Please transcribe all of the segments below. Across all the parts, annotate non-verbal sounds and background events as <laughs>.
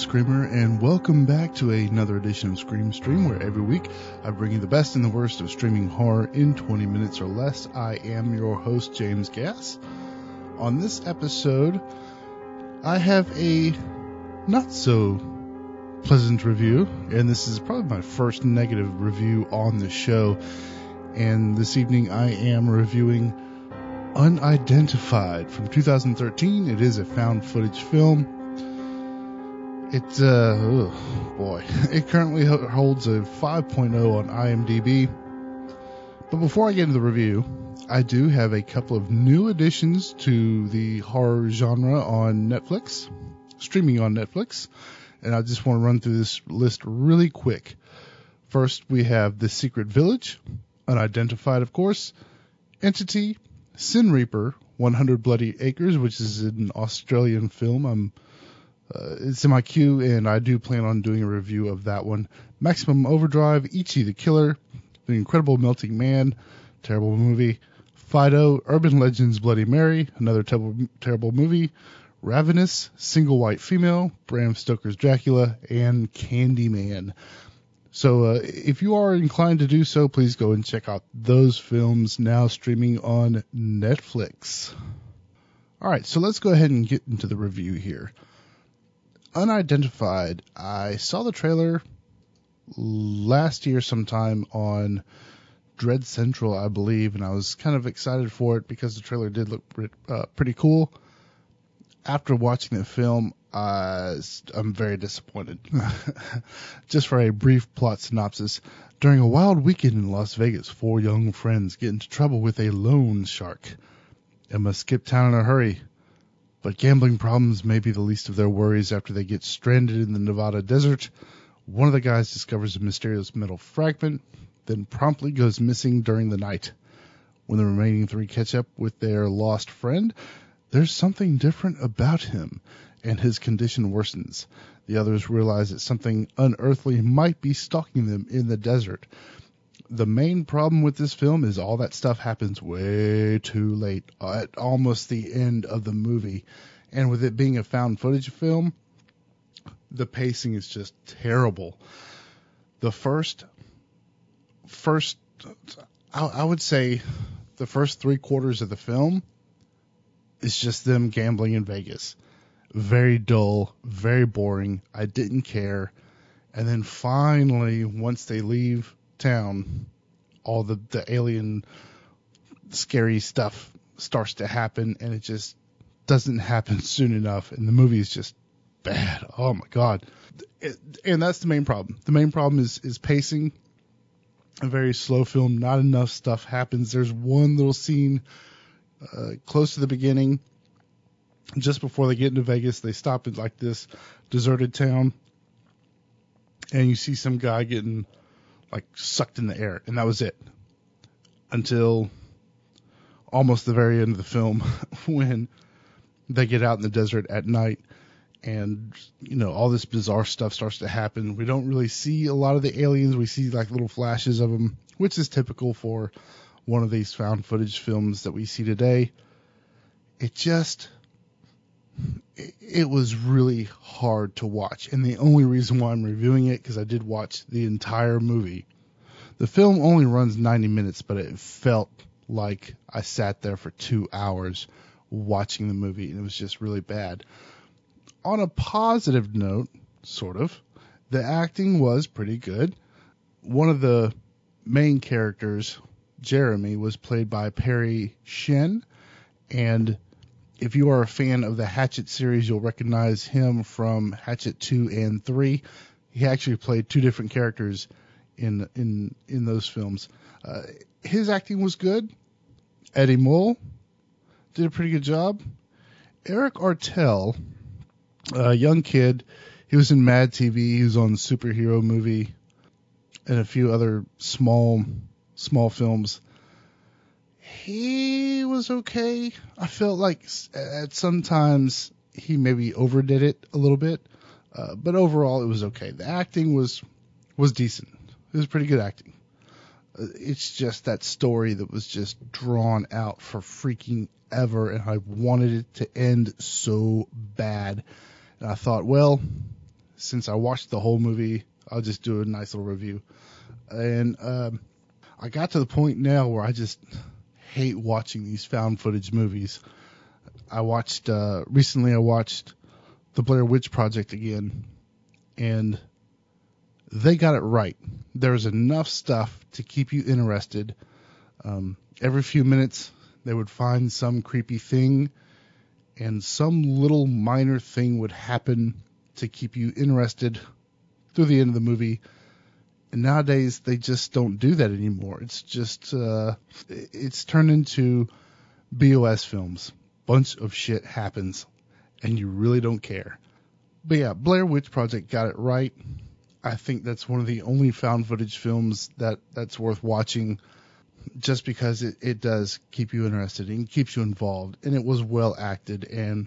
Screamer, and welcome back to another edition of Scream Stream, where every week I bring you the best and the worst of streaming horror in 20 minutes or less. I am your host, James Gass. On this episode, I have a not so pleasant review, and this is probably my first negative review on the show. And this evening I am reviewing Unidentified from 2013. It is a found footage film. It, uh, boy, <laughs> it currently holds a 5.0 on IMDb. But before I get into the review, I do have a couple of new additions to the horror genre on Netflix, streaming on Netflix, and I just want to run through this list really quick. First, we have The Secret Village, unidentified, of course, Entity, Sin Reaper, 100 Bloody Acres, which is an Australian film. I'm uh, it's in my queue, and I do plan on doing a review of that one. Maximum Overdrive, Ichi the Killer, The Incredible Melting Man, terrible movie. Fido, Urban Legends, Bloody Mary, another terrible, terrible movie. Ravenous, Single White Female, Bram Stoker's Dracula, and Candyman. So uh, if you are inclined to do so, please go and check out those films now streaming on Netflix. All right, so let's go ahead and get into the review here. Unidentified. I saw the trailer last year sometime on Dread Central, I believe, and I was kind of excited for it because the trailer did look uh, pretty cool. After watching the film, uh, I'm very disappointed. <laughs> Just for a brief plot synopsis. During a wild weekend in Las Vegas, four young friends get into trouble with a loan shark and must skip town in a hurry. But gambling problems may be the least of their worries after they get stranded in the Nevada desert. One of the guys discovers a mysterious metal fragment, then promptly goes missing during the night. When the remaining three catch up with their lost friend, there's something different about him, and his condition worsens. The others realize that something unearthly might be stalking them in the desert the main problem with this film is all that stuff happens way too late at almost the end of the movie. And with it being a found footage film, the pacing is just terrible. The first, first, I, I would say the first three quarters of the film is just them gambling in Vegas. Very dull, very boring. I didn't care. And then finally, once they leave town, all the, the alien scary stuff starts to happen and it just doesn't happen <laughs> soon enough and the movie is just bad. Oh my god. It, and that's the main problem. The main problem is is pacing. A very slow film, not enough stuff happens. There's one little scene uh, close to the beginning just before they get into Vegas, they stop at like this deserted town and you see some guy getting like sucked in the air, and that was it until almost the very end of the film <laughs> when they get out in the desert at night and you know all this bizarre stuff starts to happen. We don't really see a lot of the aliens. We see like little flashes of them, which is typical for one of these found footage films that we see today. It just it, was really hard to watch. And the only reason why I'm reviewing it, because I did watch the entire movie. The film only runs 90 minutes, but it felt like I sat there for two hours watching the movie, and it was just really bad. On a positive note, sort of, the acting was pretty good. One of the main characters, Jeremy, was played by Parry Shen, and if you are a fan of the Hatchet series, you'll recognize him from Hatchet 2 and 3. He actually played two different characters in in in those films. Uh, his acting was good. Eddie Mull did a pretty good job. Eric Artell, a young kid, he was in Mad TV. He was on the superhero movie and a few other small small films he was okay. I felt like at sometimes he maybe overdid it a little bit, uh, but overall it was okay. The acting was was decent. It was pretty good acting. Uh, it's just that story that was just drawn out for freaking ever, and I wanted it to end so bad. And I thought, well, since I watched the whole movie, I'll just do a nice little review. And um, I got to the point now where I just hate watching these found footage movies. I watched uh, recently. I watched the Blair Witch Project again, and they got it right. There's enough stuff to keep you interested. Um, every few minutes, they would find some creepy thing, and some little minor thing would happen to keep you interested through the end of the movie. Nowadays, they just don't do that anymore. It's just, uh, it's turned into BOS films. Bunch of shit happens, and you really don't care. But yeah, Blair Witch Project got it right. I think that's one of the only found footage films that that's worth watching just because it, it does keep you interested and keeps you involved and it was well acted and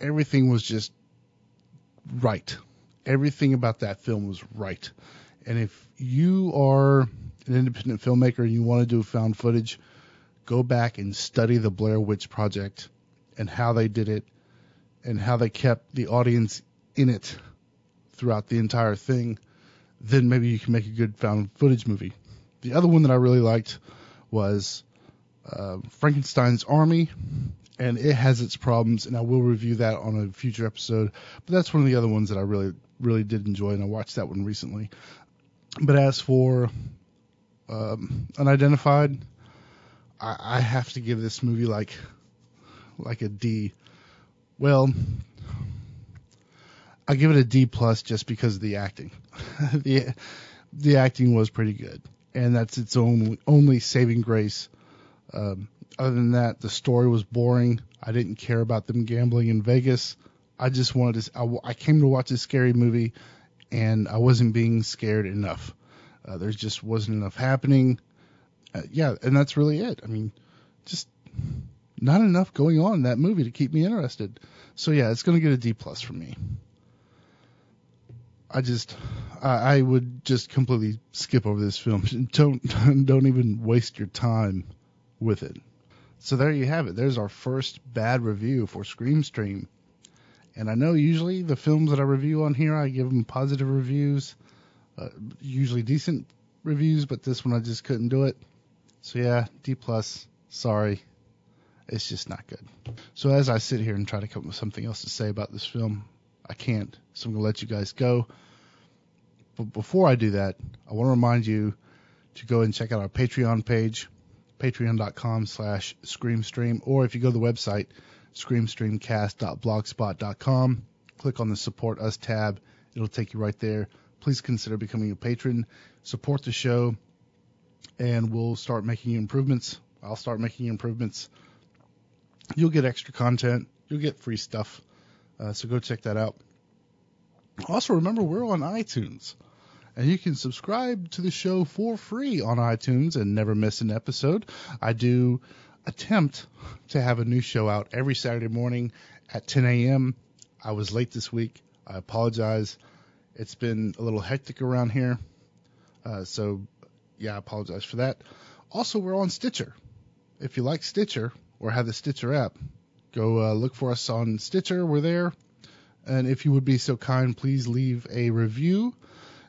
everything was just right. Everything about that film was right. And if you are an independent filmmaker and you want to do found footage, go back and study the Blair Witch Project and how they did it and how they kept the audience in it throughout the entire thing, then maybe you can make a good found footage movie. The other one that I really liked was uh, Frankenstein's Army, and it has its problems, and I will review that on a future episode. But that's one of the other ones that I really, really did enjoy, and I watched that one recently. But as for um, Unidentified, I, I have to give this movie like, like a D. Well, I give it a D plus just because of the acting. <laughs> the the acting was pretty good, and that's its own only saving grace. Um, other than that, the story was boring. I didn't care about them gambling in Vegas. I just wanted to. I, I came to watch a scary movie, and I wasn't being scared enough. Uh, there just wasn't enough happening. Uh, yeah, and that's really it. I mean, just not enough going on in that movie to keep me interested. So yeah, it's going to get a D plus from me. I just I, I would just completely skip over this film. <laughs> Don't <laughs> don't even waste your time with it. So there you have it. There's our first bad review for Scream Stream. And I know usually the films that I review on here, I give them positive reviews, uh, usually decent reviews, but this one I just couldn't do it. So yeah, D plus. Sorry, it's just not good. So as I sit here and try to come up with something else to say about this film, I can't. So I'm gonna let you guys go. But before I do that, I want to remind you to go and check out our Patreon page, patreon.com slash screamstream, or if you go to the website, screamstreamcast.blogspot.com, click on the support us tab. It'll take you right there. Please consider becoming a patron, support the show, and we'll start making improvements. I'll start making improvements. You'll get extra content. You'll get free stuff. Uh, so go check that out. Also, remember we're on iTunes, and you can subscribe to the show for free on iTunes and never miss an episode. I do attempt to have a new show out every Saturday morning at 10 a.m. I was late this week. I apologize. It's been a little hectic around here. Uh, so, yeah, I apologize for that. Also, we're on Stitcher. If you like Stitcher or have the Stitcher app, go uh, look for us on Stitcher. We're there. And if you would be so kind, please leave a review.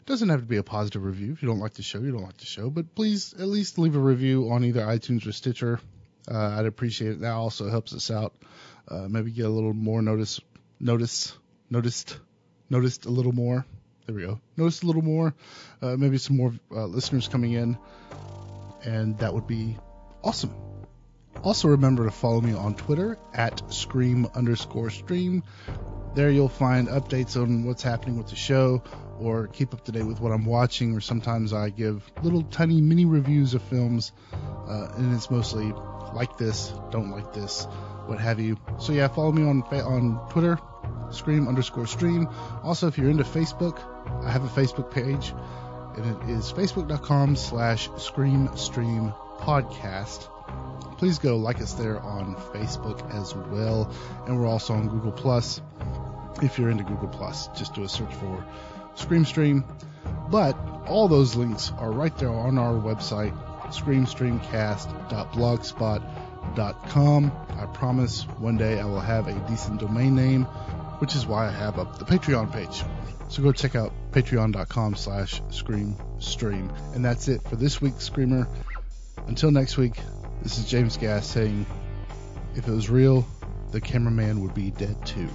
It doesn't have to be a positive review. If you don't like the show, you don't like the show. But please at least leave a review on either iTunes or Stitcher. Uh, I'd appreciate it. That also helps us out. Uh, maybe get a little more notice, notice, noticed, noticed a little more. There we go. Noticed a little more. Uh, maybe some more uh, listeners coming in, and that would be awesome. Also, remember to follow me on Twitter at scream underscore stream. There you'll find updates on what's happening with the show or keep up to date with what I'm watching, or sometimes I give little tiny mini reviews of films, uh, and it's mostly like this, don't like this, what have you. So yeah, follow me on on Twitter, scream underscore stream. Also, if you're into Facebook, I have a Facebook page, and it is facebook.com slash scream stream podcast. Please go like us there on Facebook as well, and we're also on Google Plus. If you're into Google Plus, just do a search for Scream Stream. But all those links are right there on our website, screamstreamcast.blogspot.com. I promise one day I will have a decent domain name which is why I have up the Patreon page. So go check out patreon.com slash scream stream. And that's it for this week's Screamer. Until next week, this is James Gass saying, if it was real, the cameraman would be dead too.